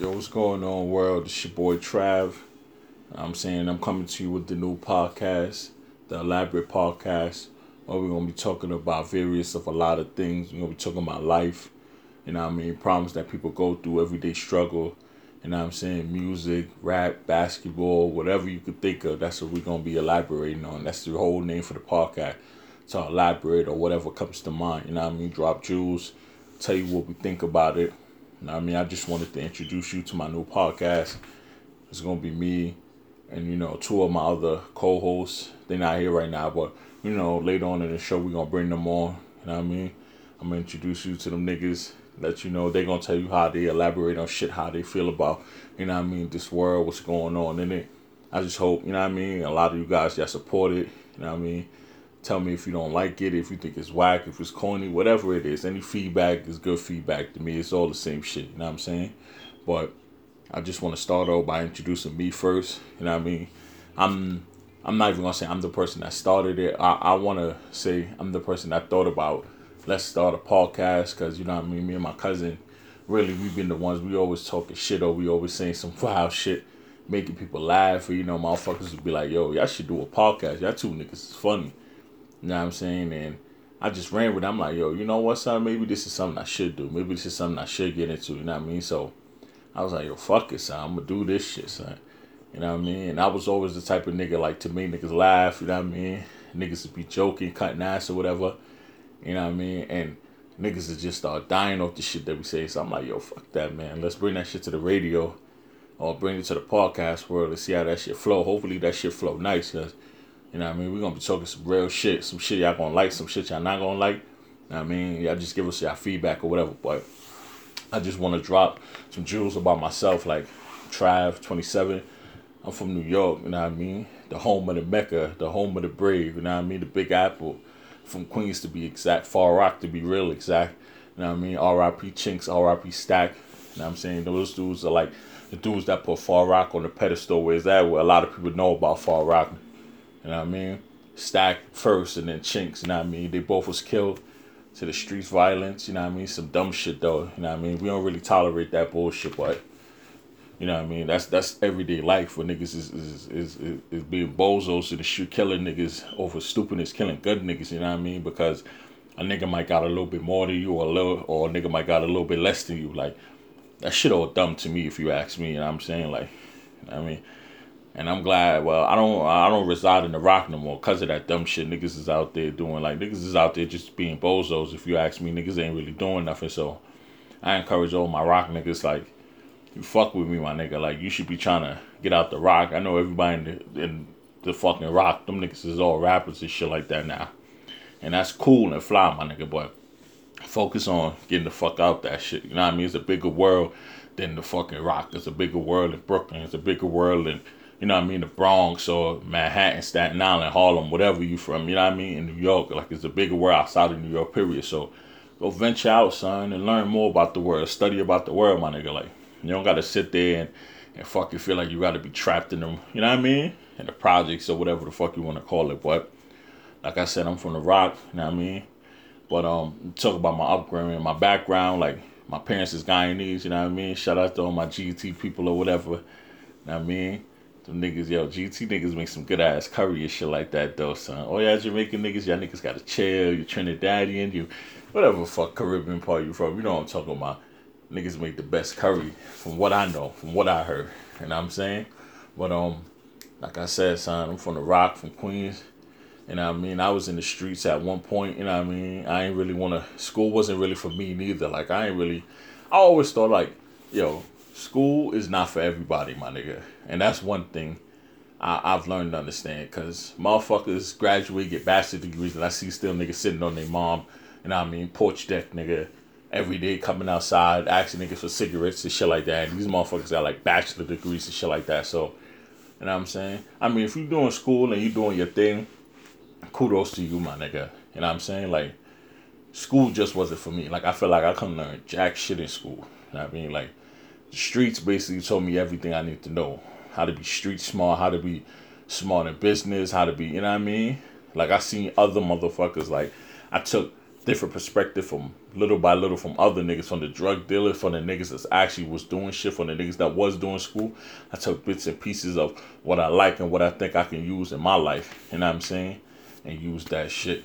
Yo, what's going on, world? It's your boy Trav. I'm saying I'm coming to you with the new podcast, the Elaborate Podcast, where we're gonna be talking about various of a lot of things. We're gonna be talking about life, you know I mean, problems that people go through, everyday struggle, you know I'm saying, music, rap, basketball, whatever you could think of, that's what we're gonna be elaborating on. That's the whole name for the podcast. To elaborate or whatever comes to mind, you know I mean, drop jewels, tell you what we think about it. Know I mean, I just wanted to introduce you to my new podcast. It's gonna be me and you know two of my other co-hosts. They're not here right now, but you know later on in the show we're gonna bring them on. You know what I mean? I'm gonna introduce you to them niggas. Let you know they're gonna tell you how they elaborate on shit, how they feel about you know what I mean this world, what's going on in it. I just hope you know what I mean. A lot of you guys that support it. You know what I mean. Tell me if you don't like it, if you think it's whack, if it's corny, whatever it is. Any feedback is good feedback to me. It's all the same shit. You know what I'm saying? But I just want to start off by introducing me first. You know what I mean? I'm I'm not even gonna say I'm the person that started it. I, I want to say I'm the person that thought about let's start a podcast because you know what I mean. Me and my cousin, really, we've been the ones we always talking shit or we always saying some wild shit, making people laugh. Or you know, motherfuckers would be like, "Yo, y'all should do a podcast. Y'all two niggas is funny." You know what I'm saying? And I just ran with it. I'm like, "Yo, you know what, son? Maybe this is something I should do. Maybe this is something I should get into." You know what I mean? So I was like, yo, fuck it, son. I'm gonna do this shit, son. You know what I mean? And I was always the type of nigga like to make niggas laugh, you know what I mean? Niggas would be joking, cutting ass or whatever. You know what I mean? And niggas would just start dying off the shit that we say. So I'm like, yo, fuck that, man. Let's bring that shit to the radio or bring it to the podcast world and see how that shit flow. Hopefully that shit flow nice, cause you know what I mean? We're gonna be talking some real shit, some shit y'all gonna like, some shit y'all not gonna like. You know what I mean? Y'all just give us y'all feedback or whatever. But I just want to drop some jewels about myself, like Trav, 27. I'm from New York, you know what I mean? The home of the Mecca, the home of the brave, you know what I mean? The Big Apple, from Queens to be exact, Far Rock to be real exact, you know what I mean? R.I.P. Chinx, R.I.P. Stack, you know what I'm saying? Those dudes are like the dudes that put Far Rock on the pedestal, where is that where a lot of people know about Far Rock, you know what I mean? Stack first and then Chinx, you know what I mean? They both was killed to the streets violence, you know what I mean? Some dumb shit though, you know what I mean? We don't really tolerate that bullshit, but you know what I mean? That's that's everyday life where niggas is is, is, is, is being bozos in the street killing niggas over stupidness, killing good niggas, you know what I mean? Because a nigga might got a little bit more than you or a little or a nigga might got a little bit less than you. Like that shit all dumb to me if you ask me, you know what I'm saying? Like you know what I mean and I'm glad. Well, I don't I don't reside in the rock no more because of that dumb shit niggas is out there doing. Like niggas is out there just being bozos. If you ask me, niggas ain't really doing nothing. So I encourage all my rock niggas like you fuck with me, my nigga. Like you should be trying to get out the rock. I know everybody in the, in the fucking rock, them niggas is all rappers and shit like that now, and that's cool and fly, my nigga. But focus on getting the fuck out that shit. You know what I mean? It's a bigger world than the fucking rock. It's a bigger world in Brooklyn. It's a bigger world in you know what I mean, the Bronx or Manhattan, Staten Island, Harlem, whatever you from, you know what I mean, in New York. Like it's a bigger world outside of New York, period. So go venture out, son, and learn more about the world. Study about the world, my nigga. Like you don't gotta sit there and, and fucking feel like you gotta be trapped in them, you know what I mean? In the projects or whatever the fuck you wanna call it. But like I said, I'm from the rock, you know what I mean? But um talk about my upbringing, and my background, like my parents is Guyanese, you know what I mean? Shout out to all my GT people or whatever. You know what I mean? Them niggas, yo, GT niggas make some good ass curry and shit like that though, son. Oh yeah, Jamaican niggas, y'all niggas got a chill, you Trinidadian, you whatever fuck Caribbean part you from, you know what I'm talking about. Niggas make the best curry from what I know, from what I heard. You know what I'm saying? But um, like I said, son, I'm from the rock, from Queens. You know what I mean? I was in the streets at one point, you know what I mean? I ain't really wanna school wasn't really for me neither. Like I ain't really I always thought like, yo, school is not for everybody, my nigga. And that's one thing I, have learned to understand. Cause motherfuckers graduate, get bachelor degrees, and I see still niggas sitting on their mom, and I mean, porch deck nigga, every day coming outside, asking niggas for cigarettes and shit like that. And these motherfuckers got like bachelor degrees and shit like that. So, you know what I'm saying? I mean, if you doing school and you doing your thing, kudos to you, my nigga. You know what I'm saying? Like, school just wasn't for me. Like, I feel like I couldn't learn jack shit in school. You know what I mean? Like, streets basically told me everything I need to know. How to be street smart, how to be smart in business, how to be, you know what I mean? Like I seen other motherfuckers like I took different perspective from little by little from other niggas, from the drug dealers, from the niggas that actually was doing shit, from the niggas that was doing school. I took bits and pieces of what I like and what I think I can use in my life. You know what I'm saying? And use that shit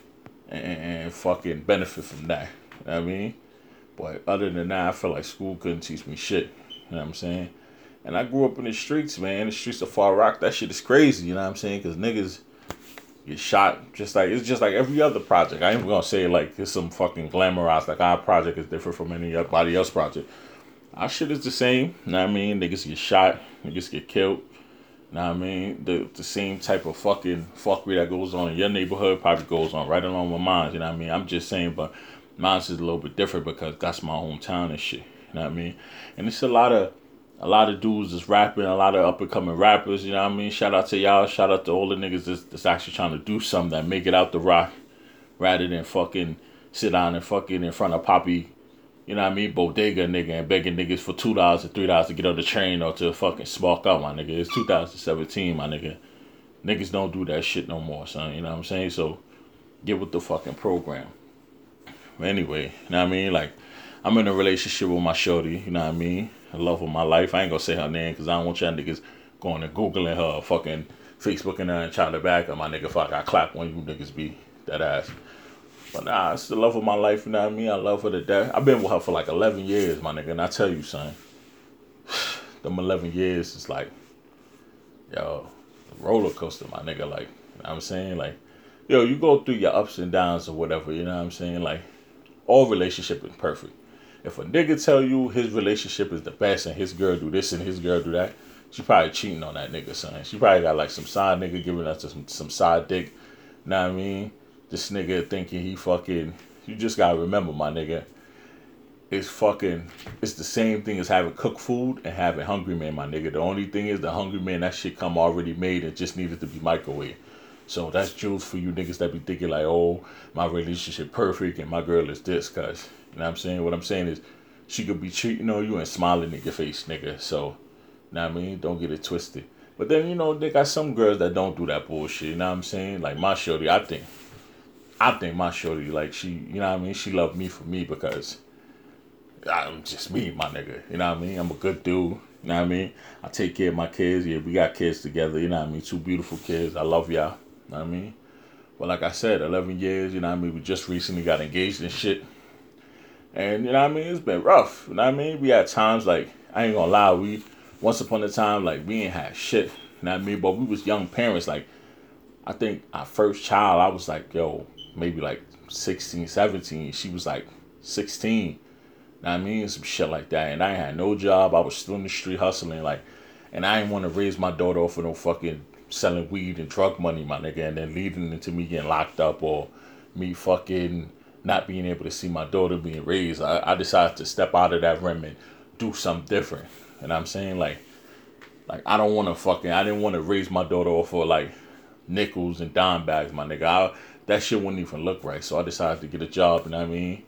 and, and fucking benefit from that. You know what I mean? But other than that, I feel like school couldn't teach me shit. You know what I'm saying? And I grew up in the streets, man. The streets of Far Rock, that shit is crazy. You know what I'm saying? Because niggas get shot just like it's just like every other project. I ain't gonna say like it's some fucking glamorized like our project is different from anybody else project. Our shit is the same. You know what I mean? Niggas get shot, niggas get killed. You know what I mean? The the same type of fucking fuckery that goes on in your neighborhood probably goes on right along with mine. You know what I mean? I'm just saying, but mine's is a little bit different because that's my hometown and shit. You know what I mean? And it's a lot of a lot of dudes is rapping, a lot of up and coming rappers, you know what I mean? Shout out to y'all, shout out to all the niggas that's, that's actually trying to do something that make it out the rock rather than fucking sit down and fucking in front of Poppy, you know what I mean, bodega nigga and begging niggas for two dollars or three dollars to get on the train or to fucking spark out, my nigga. It's 2017, my nigga. Niggas don't do that shit no more, son. You know what I'm saying? So get with the fucking program. Anyway, you know what I mean? Like, I'm in a relationship with my shorty, you know what I mean? The love of my life. I ain't gonna say her name because I don't want y'all niggas going and Googling her fucking Facebook and her and trying to back her. My nigga, fuck, I clap when you niggas be that ass. But nah, it's the love of my life, you know what I mean? I love her to death. I've been with her for like 11 years, my nigga, and I tell you, son, them 11 years is like, yo, roller coaster, my nigga. Like, you know I'm saying? Like, yo, you go through your ups and downs or whatever, you know what I'm saying? Like, all relationship is perfect. If a nigga tell you his relationship is the best and his girl do this and his girl do that, she probably cheating on that nigga, son. She probably got like some side nigga giving us some, some side dick. You know what I mean? This nigga thinking he fucking. You just gotta remember, my nigga. It's fucking. It's the same thing as having cooked food and having hungry man, my nigga. The only thing is the hungry man that shit come already made and just needed to be microwave. So that's jewels for you niggas that be thinking like, oh, my relationship perfect and my girl is this, cause you know what I'm saying? What I'm saying is she could be cheating on you and smiling in your face, nigga. So, you know what I mean? Don't get it twisted. But then, you know, they got some girls that don't do that bullshit. You know what I'm saying? Like my shorty, I think, I think my shorty, like she, you know what I mean? She loved me for me because I'm just me, my nigga. You know what I mean? I'm a good dude. You know what I mean? I take care of my kids. Yeah, we got kids together. You know what I mean? Two beautiful kids. I love y'all. You know what I mean? But like I said, 11 years, you know what I mean? We just recently got engaged and shit. And you know what I mean? It's been rough. You know what I mean? We had times like I ain't gonna lie, we once upon a time like we ain't had shit. You know what I mean? But we was young parents. Like I think our first child, I was like, yo, maybe like 16, 17. She was like 16. You know what I mean? Some shit like that. And I had no job. I was still in the street hustling. Like, and I didn't want to raise my daughter off of no fucking selling weed and drug money, my nigga, and then leading into me getting locked up or me fucking not being able to see my daughter being raised, I, I decided to step out of that rim and do something different. And I'm saying like, like I don't want to fucking, I didn't want to raise my daughter off for like nickels and dime bags, my nigga. I, that shit wouldn't even look right. So I decided to get a job. You know what I mean?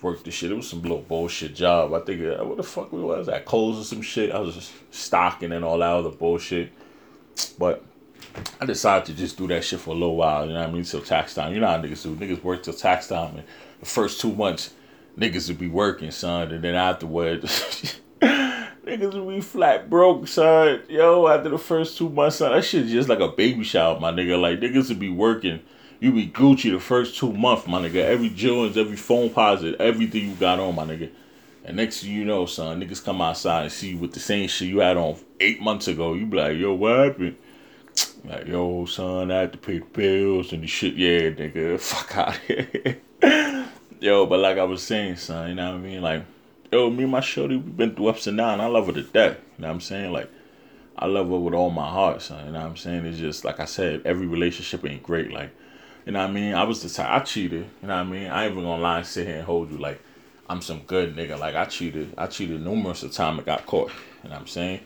Work the shit. It was some little bullshit job. I think uh, what the fuck was that? Clothes or some shit. I was just stocking and all that other bullshit. But I decided to just do that shit for a little while, you know what I mean, till tax time. You know how niggas do. Niggas work till tax time. And the first two months, niggas would be working, son. And then afterwards, niggas would be flat broke, son. Yo, after the first two months, son, that shit just like a baby shower, my nigga. Like, niggas would be working. You be Gucci the first two months, my nigga. Every Jones, every Foamposite, everything you got on, my nigga. And next thing you know, son, niggas come outside and see you with the same shit you had on eight months ago. You be like, yo, what happened? Like, yo, son, I had to pay the bills and the shit. Yeah, nigga, fuck out here. yo, but like I was saying, son, you know what I mean? Like, yo, me and my shorty, we've been through ups and downs. I love her to death. You know what I'm saying? Like, I love her with all my heart, son. You know what I'm saying? It's just, like I said, every relationship ain't great. Like, you know what I mean? I was the type, I cheated. You know what I mean? I ain't even gonna lie and sit here and hold you like, I'm some good nigga. Like, I cheated. I cheated numerous of times. I got caught. You know what I'm saying?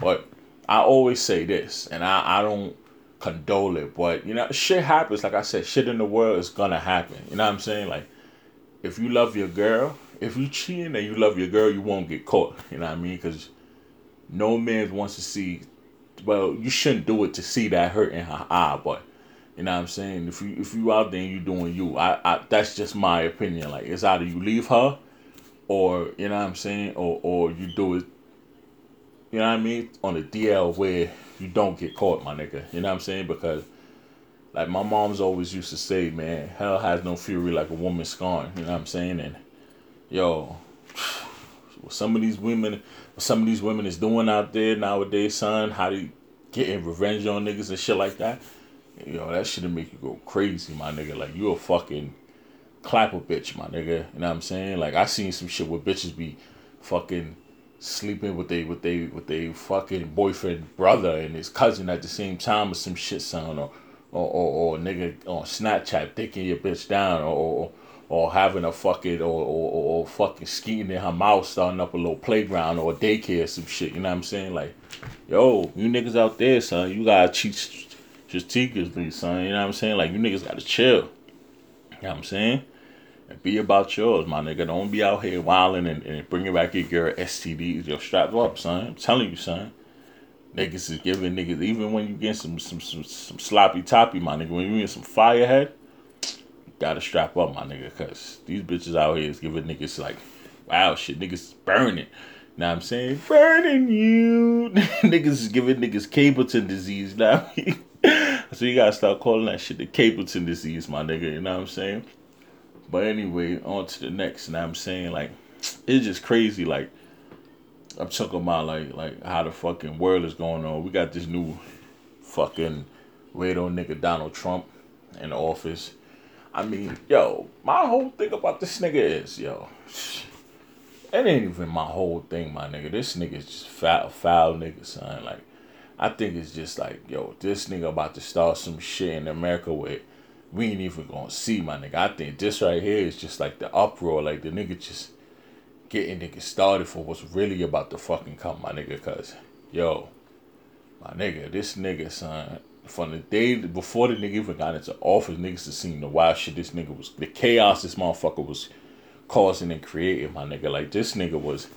But I always say this, and I, I don't condole it, but you know, shit happens. Like I said, shit in the world is gonna happen. You know what I'm saying? Like, if you love your girl, if you cheating and you love your girl, you won't get caught. You know what I mean? Because no man wants to see. Well, you shouldn't do it to see that hurt in her eye, but You know what I'm saying? If you if you out there and you doing you, I, I that's just my opinion. Like it's either you leave her or you know what I'm saying, or or you do it you know what I mean, on the DL where you don't get caught, my nigga. You know what I'm saying? Because like my mom's always used to say, man, hell has no fury like a woman scorned. You know what I'm saying? And yo, some of these women, some of these women is doing out there nowadays, son, how they getting revenge on niggas and shit like that. Yo, that shit'll make you go crazy, my nigga. Like you a fucking clapper bitch, my nigga. You know what I'm saying? Like I seen some shit where bitches be fucking sleeping with a with a with a fucking boyfriend brother and his cousin at the same time or some shit son or or, or, or nigga on Snapchat taking your bitch down or, or or having a fucking or, or, or fucking skeeting in her mouth starting up a little playground or daycare or some shit, you know what I'm saying? Like, yo, you niggas out there, son, you gotta cheat strategically, son, you know what I'm saying? Like you niggas gotta chill. You know what I'm saying? And be about yours, my nigga. Don't be out here wilding and, and bringing back your girl STDs. Yo, strap up, son. I'm telling you, son. Niggas is giving niggas, even when you get some some some, some sloppy toppy, my nigga. When you get some firehead, gotta strap up, my nigga, cause these bitches out here is giving niggas like, wow, shit, niggas burning. Now I'm saying burning you. niggas is giving niggas Capleton disease now. so you gotta start calling that shit the Capleton disease, my nigga. You know what I'm saying? But anyway, on to the next. And I'm saying like, it's just crazy. Like, I'm talking about like like how the fucking world is going on. We got this new fucking weirdo nigga Donald Trump in office. I mean, yo, my whole thing about this nigga is, yo, it ain't even my whole thing, my nigga. This nigga is just foul, foul nigga, son. Like, I think it's just like, yo, this nigga about to start some shit in America with we ain't even gonna see my nigga. I think this right here is just like the uproar, like the nigga just getting niggas started for what's really about to fucking come, my nigga. Cause yo, my nigga, this nigga son, from the day before the nigga even got into office, niggas have seen the wild shit. This nigga was the chaos this motherfucker was causing and creating, my nigga. Like this nigga was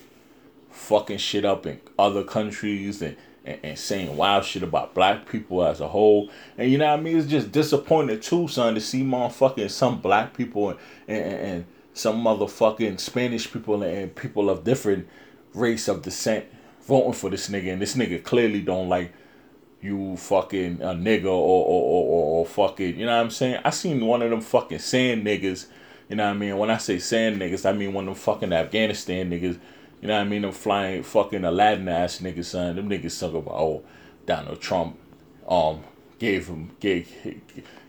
fucking shit up in other countries and and, and, saying wild shit about black people as a whole. And you know what I mean? It's just disappointing too, son, to see motherfucking some black people and, and, and some motherfucking Spanish people and people of different race of descent voting for this nigga. And this nigga clearly don't like you fucking a nigga or, or, or, or, fucking, you know what I'm saying? I seen one of them fucking sand niggas, you know what I mean? When I say sand niggas, I mean one of them fucking Afghanistan niggas you know what I mean? Them flying fucking Aladdin ass niggas, son. Them niggas talk about oh Donald Trump um gave him gave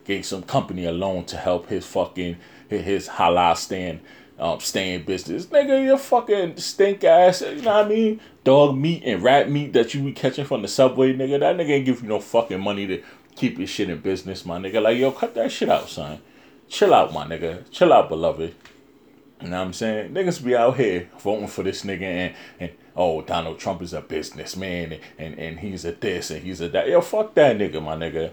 gave some company a loan to help his fucking his halal stand um stay in business. Nigga, you fucking stink ass, you know what I mean? Dog meat and rat meat that you be catching from the subway, nigga. That nigga ain't give you no fucking money to keep your shit in business, my nigga. Like, yo, cut that shit out, son. Chill out, my nigga. Chill out, beloved. You know what I'm saying? Niggas be out here voting for this nigga and, and oh, Donald Trump is a businessman and, and, and he's a this and he's a that. Yo, fuck that nigga, my nigga.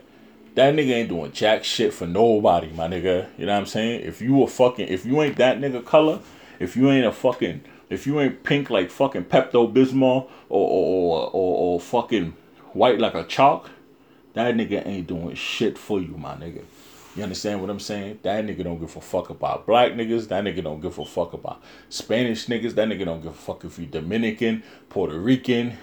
That nigga ain't doing jack shit for nobody, my nigga. You know what I'm saying? If you a fucking, if you ain't that nigga color, if you ain't a fucking, if you ain't pink like fucking Pepto Bismol or, or, or, or, or fucking white like a chalk, that nigga ain't doing shit for you, my nigga. You understand what I'm saying? That nigga don't give a fuck about black niggas. That nigga don't give a fuck about Spanish niggas. That nigga don't give a fuck if you Dominican, Puerto Rican,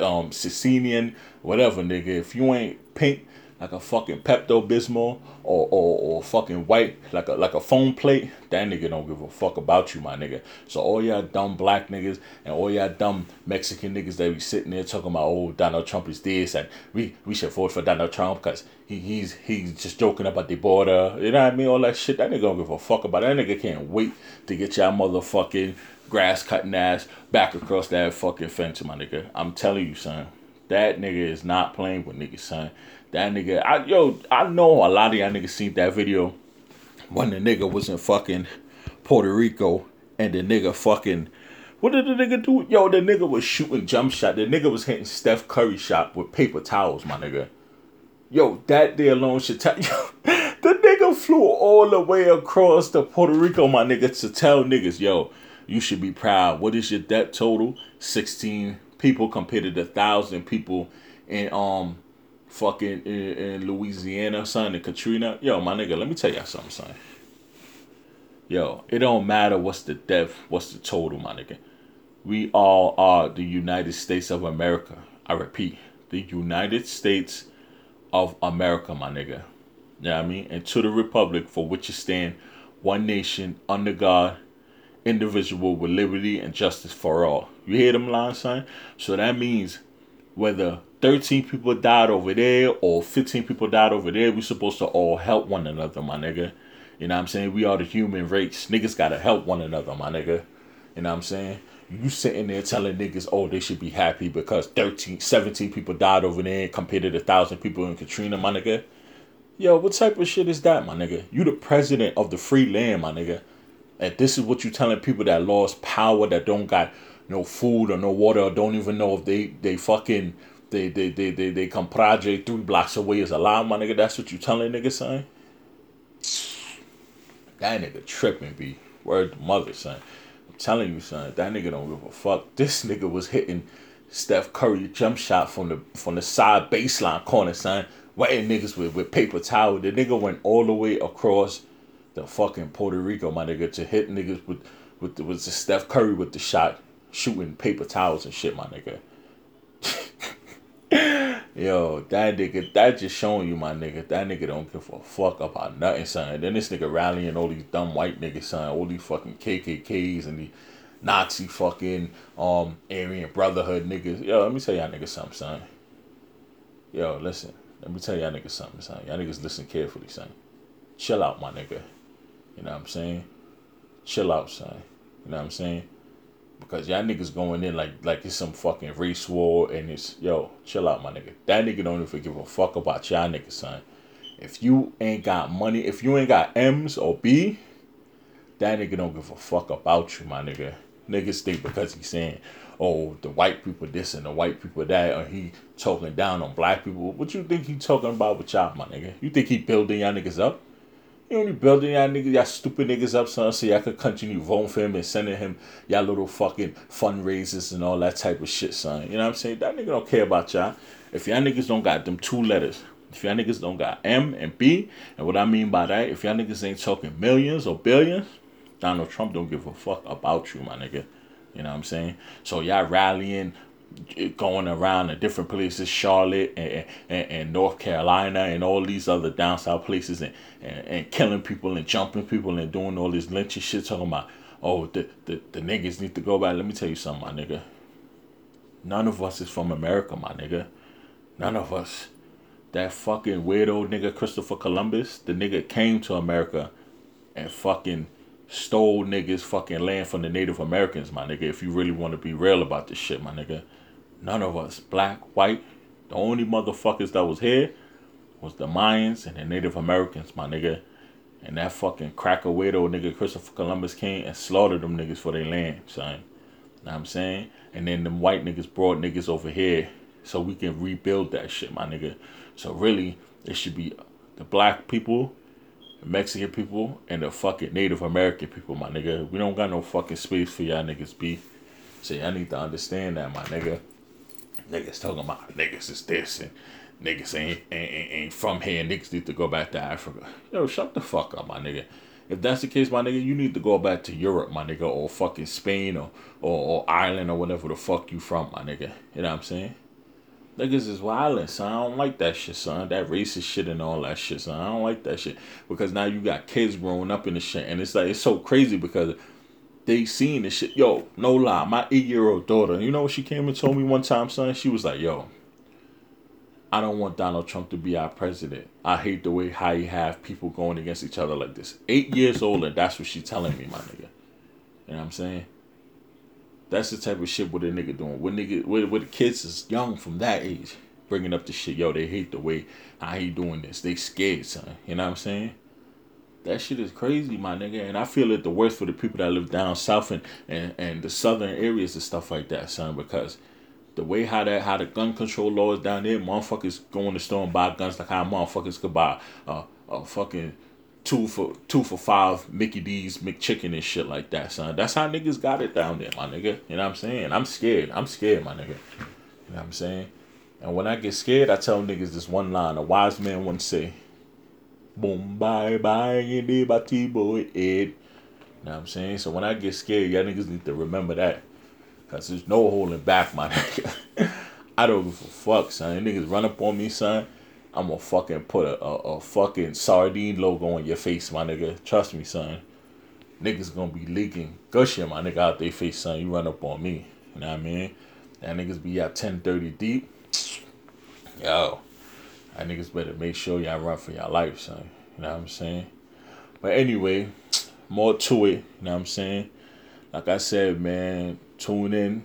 um, Sicilian, whatever, nigga. If you ain't pink, like a fucking Pepto Bismol or, or or fucking white like a like a phone plate, that nigga don't give a fuck about you, my nigga. So all y'all dumb black niggas and all y'all dumb Mexican niggas that be sitting there talking about oh Donald Trump is this and we we should vote for Donald Trump because he he's he's just joking about the border, you know what I mean? All that shit. That nigga don't give a fuck about. That nigga can't wait to get y'all motherfucking grass cutting ass back across that fucking fence, my nigga. I'm telling you, son. That nigga is not playing with niggas, son. That nigga, I yo, I know a lot of y'all niggas seen that video when the nigga was in fucking Puerto Rico and the nigga fucking what did the nigga do? Yo, the nigga was shooting jump shot. The nigga was hitting Steph Curry shot with paper towels, my nigga. Yo, that day alone should tell you. the nigga flew all the way across to Puerto Rico, my nigga, to tell niggas, yo, you should be proud. What is your debt total? 16 people compared to the thousand people in um fucking in, in Louisiana, son, and Katrina. Yo, my nigga, let me tell y'all something, son. Yo, it don't matter what's the depth, what's the total, my nigga. We all are the United States of America. I repeat, the United States of America, my nigga. You know what I mean? And to the republic for which you stand, one nation, under God, individual with liberty and justice for all. You hear them lines, son? So that means whether 13 people died over there or 15 people died over there, we supposed to all help one another, my nigga. You know what I'm saying? We are the human race. Niggas gotta help one another, my nigga. You know what I'm saying? You sitting there telling niggas, oh, they should be happy because 13, 17 people died over there compared to the thousand people in Katrina, my nigga. Yo, what type of shit is that, my nigga? You the president of the free land, my nigga. And this is what you're telling people that lost power, that don't got no food or no water, or don't even know if they they fucking they they they they, they come project three blocks away is allowed, my nigga. That's what you telling niggas, son. That nigga tripping, be word mother, son. I'm telling you, son. That nigga don't give a fuck. This nigga was hitting Steph Curry jump shot from the from the side baseline corner, son. Wetting niggas with, with paper towel. The nigga went all the way across the fucking Puerto Rico, my nigga, to hit niggas with with the, with the Steph Curry with the shot, shooting paper towels and shit, my nigga. Yo, that nigga, that just showing you, my nigga, that nigga don't give a fuck about nothing, son. And then this nigga rallying all these dumb white niggas, son, all these fucking KKKs and the Nazi fucking um Aryan Brotherhood niggas. Yo, let me tell y'all niggas something, son. Yo, listen, let me tell y'all niggas something, son. Y'all niggas listen carefully, son. Chill out, my nigga. You know what I'm saying? Chill out, son. You know what I'm saying? Because y'all niggas going in like like it's some fucking race war and it's yo, chill out, my nigga. That nigga don't even give a fuck about y'all niggas, son. If you ain't got money, if you ain't got M's or B, that nigga don't give a fuck about you, my nigga. Niggas think because he's saying, oh, the white people this and the white people that, or he talking down on black people. What you think he talking about with y'all, my nigga? You think he building y'all niggas up? You only building y'all niggas, y'all stupid niggas up, son, so y'all could continue voting for him and sending him y'all little fucking fundraisers and all that type of shit, son. You know what I'm saying? That nigga don't care about y'all. If y'all niggas don't got them two letters, if y'all niggas don't got M and B, and what I mean by that, if y'all niggas ain't talking millions or billions, Donald Trump don't give a fuck about you, my nigga. You know what I'm saying? So y'all rallying going around in different places, Charlotte and, and, and, North Carolina and all these other down south places and, and, and killing people and jumping people and doing all this lynching shit talking about, oh, the, the, the niggas need to go back. Let me tell you something, my nigga. None of us is from America, my nigga. None of us. That fucking weirdo nigga Christopher Columbus, the nigga came to America and fucking stole niggas fucking land from the Native Americans, my nigga. If you really want to be real about this shit, my nigga. None of us, black, white, the only motherfuckers that was here was the Mayans and the Native Americans, my nigga. And that fucking cracker weirdo nigga Christopher Columbus came and slaughtered them niggas for their land, son. Know what I'm saying? And then them white niggas brought niggas over here so we can rebuild that shit, my nigga. So really, it should be the black people, Mexican people, and the fucking Native American people, my nigga. We don't got no fucking space for y'all niggas be. So y'all need to understand that, my nigga. Niggas talking about niggas is this and niggas ain't, ain't, ain't from here. Niggas need to go back to Africa. Yo, shut the fuck up, my nigga. If that's the case, my nigga, you need to go back to Europe, my nigga, or fucking Spain or, or, or Ireland or whatever the fuck you from, my nigga. You know what I'm saying? Niggas is wildin', son. I don't like that shit, son. That racist shit and all that shit, son. I don't like that shit. Because now you got kids growing up in the shit. And it's like, it's so crazy because they seen this shit. Yo, no lie, my eight year old daughter, you know what she came and told me one time, son? She was like, yo, I don't want Donald Trump to be our president. I hate the way how you have people going against each other like this. Eight years old, and that's what she's telling me, my nigga. You know what I'm saying? That's the type of shit what a nigga doing. When nigga, when, when the kids is young from that age, bringing up the shit, yo, they hate the way how he doing this. They scared, son. You know what I'm saying? That shit is crazy, my nigga. And I feel it the worst for the people that live down south and, and, and the southern areas and stuff like that, son, because the way how that how the gun control laws down there, motherfuckers going to store and buy guns like how motherfuckers could buy uh, a fucking two for two for five Mickey D's McChicken and shit like that, son. That's how niggas got it down there, my nigga. You know what I'm saying? I'm scared. I'm scared, my nigga. You know what I'm saying? And when I get scared, I tell niggas this one line. A wise man once say, Boom, bye, bye, boy, it. You know what I'm saying? So when I get scared, y'all niggas need to remember that. Cause there's no holding back, my nigga. I don't give a fuck, son. Niggas run up on me, son. I'm gonna fucking put a, a, a, fucking sardine logo on your face, my nigga. Trust me, son. Niggas gonna be leaking gushing my nigga out their face, son. You run up on me. You know what I mean? That niggas be at 1030 deep. Yo. That niggas better make sure y'all run for your life, son. You know what I'm saying? But anyway, more to it, you know what I'm saying? Like I said, man, tune in.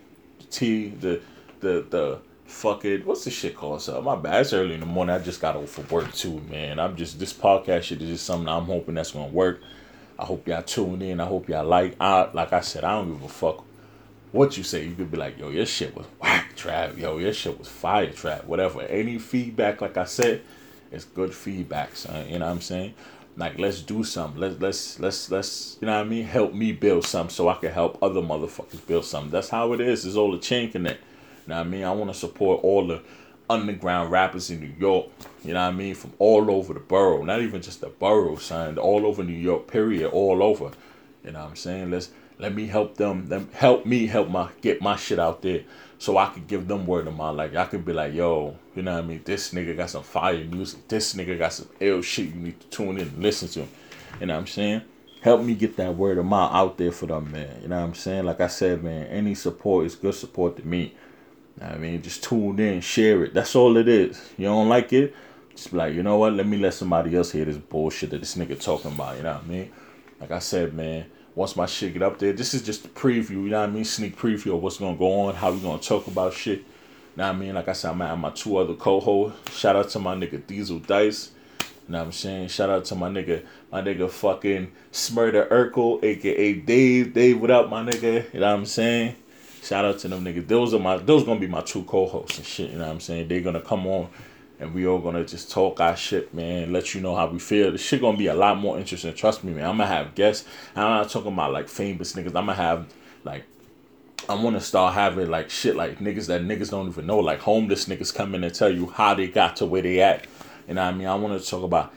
T the the the fucking what's the shit called? So my bad. It's early in the morning. I just got over for work too, man. I'm just this podcast shit is just something I'm hoping that's gonna work. I hope y'all tune in. I hope y'all like. I like I said, I don't give a fuck what you say. You could be like, yo, your shit was whack Trav. Yo, your shit was fire Trav. Whatever. Any feedback, like I said, it's good feedback, son. You know what I'm saying? Like let's do something. Let's let's let's let's you know what I mean? Help me build something so I can help other motherfuckers build something. That's how it is. It's all the chain connect. You know what I mean? I want to support all the underground rappers in New York. You know what I mean? From all over the borough. Not even just the borough, son. All over New York, period. All over. You know what I'm saying? Let's let me help them. Them help me help my get my shit out there so I could give them word of mouth. Like I could be like, yo, you know what I mean? This nigga got some fire music. This nigga got some ill shit. You need to tune in and listen to. You know what I'm saying? Help me get that word of mouth out there for them, man. You know what I'm saying? Like I said, man, any support is good support to me. I mean, just tune in, share it. That's all it is. You don't like it? Just be like, you know what? Let me let somebody else hear this bullshit that this nigga talking about. You know what I mean? Like I said, man, once my shit get up there, this is just a preview, you know what I mean? Sneak preview of what's gonna go on, how we gonna talk about shit. You know what I mean? Like I said, I'm at my two other co-hosts. Shout out to my nigga Diesel Dice. You know what I'm saying? Shout out to my nigga, my nigga fucking Smurder Urkel, aka Dave. Dave, what up, my nigga? You know what I'm saying? Shout out to them niggas. Those are my those gonna be my two co-hosts and shit, you know what I'm saying? They're gonna come on and we all gonna just talk our shit, man. Let you know how we feel. The shit gonna be a lot more interesting. Trust me, man. I'm gonna have guests. I'm not talking about like famous niggas. I'm gonna have like I want to start having like shit like niggas that niggas don't even know, like homeless niggas come in and tell you how they got to where they at. You know what I mean? I want to talk about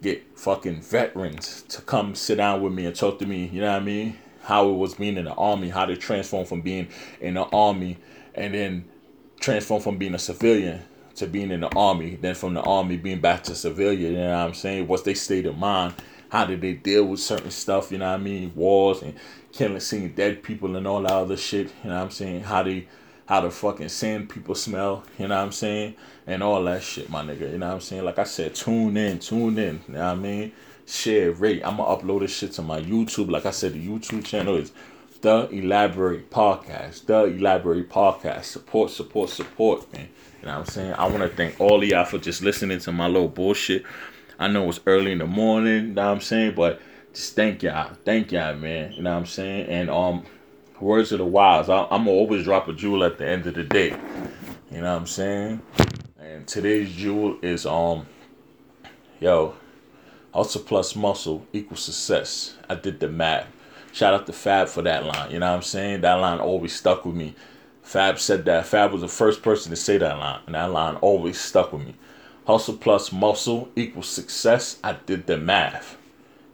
get fucking veterans to come sit down with me and talk to me. You know what I mean? How it was being in the army, how they transform from being in the army and then transform from being a civilian to being in the army, then from the army being back to civilian, you know what I'm saying? What's their state of mind? How did they deal with certain stuff, you know what I mean? Wars and killing, seeing dead people and all that other shit, you know what I'm saying? How they, how the fucking sand people smell, you know what I'm saying? And all that shit, my nigga, you know what I'm saying? Like I said, tune in, tune in, you know what I mean? Share, rate. I'm gonna upload this shit to my YouTube. Like I said, the YouTube channel is the Elaborate Podcast. The Elaborate Podcast. Support, support, support, man. You know what I'm saying? I want to thank all of y'all for just listening to my little bullshit. I know it's early in the morning, you know what I'm saying? But just thank y'all. Thank y'all, man. You know what I'm saying? And um words of the wise. I, am gonna always drop a jewel at the end of the day. You know what I'm saying? And today's jewel is um yo, hustle plus muscle equals success. I did the math. Shout out to Fab for that line. You know what I'm saying? That line always stuck with me. Fab said that. Fab was the first person to say that line, and that line always stuck with me. Hustle plus muscle equals success. I did the math.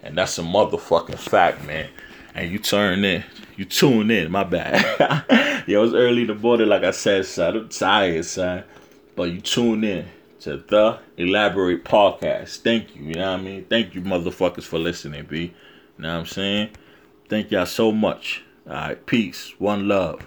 And that's a motherfucking fact, man. And you turn in, you tune in, my bad. Yo, it's early in the morning, like I said, son. I'm tired, son. But you tune in to the Elaborate Podcast. Thank you, you know what I mean? Thank you, motherfuckers, for listening, B. You know what I'm saying? Thank y'all so much. All right, peace. One love.